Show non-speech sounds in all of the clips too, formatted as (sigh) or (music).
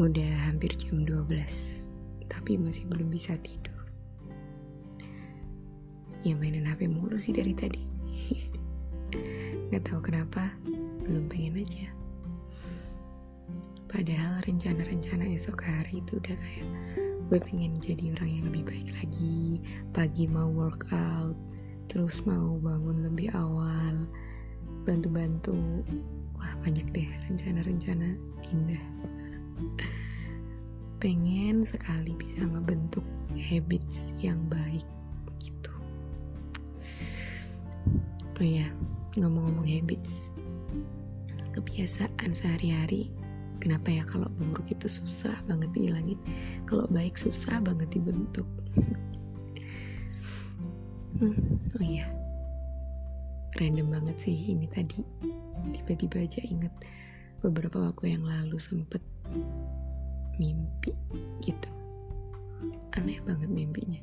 Udah hampir jam 12 Tapi masih belum bisa tidur. Ya mainan HP mulu sih dari tadi. (laughs) Gak tahu kenapa Belum pengen aja. Padahal rencana-rencana esok hari itu udah kayak Gue pengen jadi orang yang lebih baik lagi Pagi mau workout Terus mau bangun lebih awal Bantu-bantu. Wah banyak deh rencana-rencana indah pengen sekali bisa ngebentuk habits yang baik gitu. Oh ya ngomong-ngomong habits kebiasaan sehari-hari kenapa ya kalau buruk itu susah banget dihilangin? Kalau baik susah banget dibentuk. (laughs) Hmm, oh iya. Random banget sih ini tadi. Tiba-tiba aja inget beberapa waktu yang lalu sempet mimpi gitu. Aneh banget mimpinya.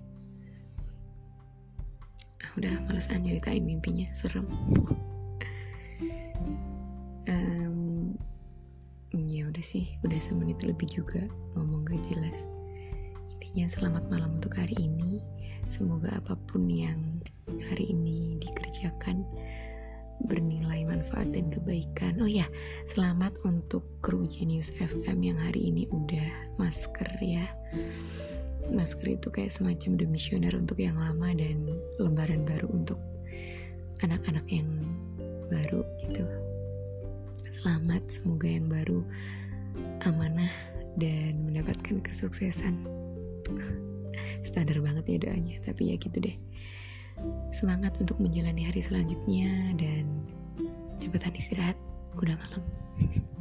Ah, udah males aja ceritain mimpinya serem. Um, ya udah sih udah semenit lebih juga ngomong gak jelas. Intinya selamat malam untuk hari ini. Semoga apa pun yang hari ini dikerjakan bernilai manfaat dan kebaikan. Oh ya, selamat untuk kru Genius FM yang hari ini masker ya. Masker itu kayak semacam demisioner untuk yang lama dan lembaran baru untuk anak-anak yang baru gitu. Selamat, semoga yang baru amanah dan mendapatkan kesuksesan. (laughs) Standar banget ya doanya, tapi ya gitu deh semangat untuk menjalani hari selanjutnya dan cepetan istirahat udah malam (laughs)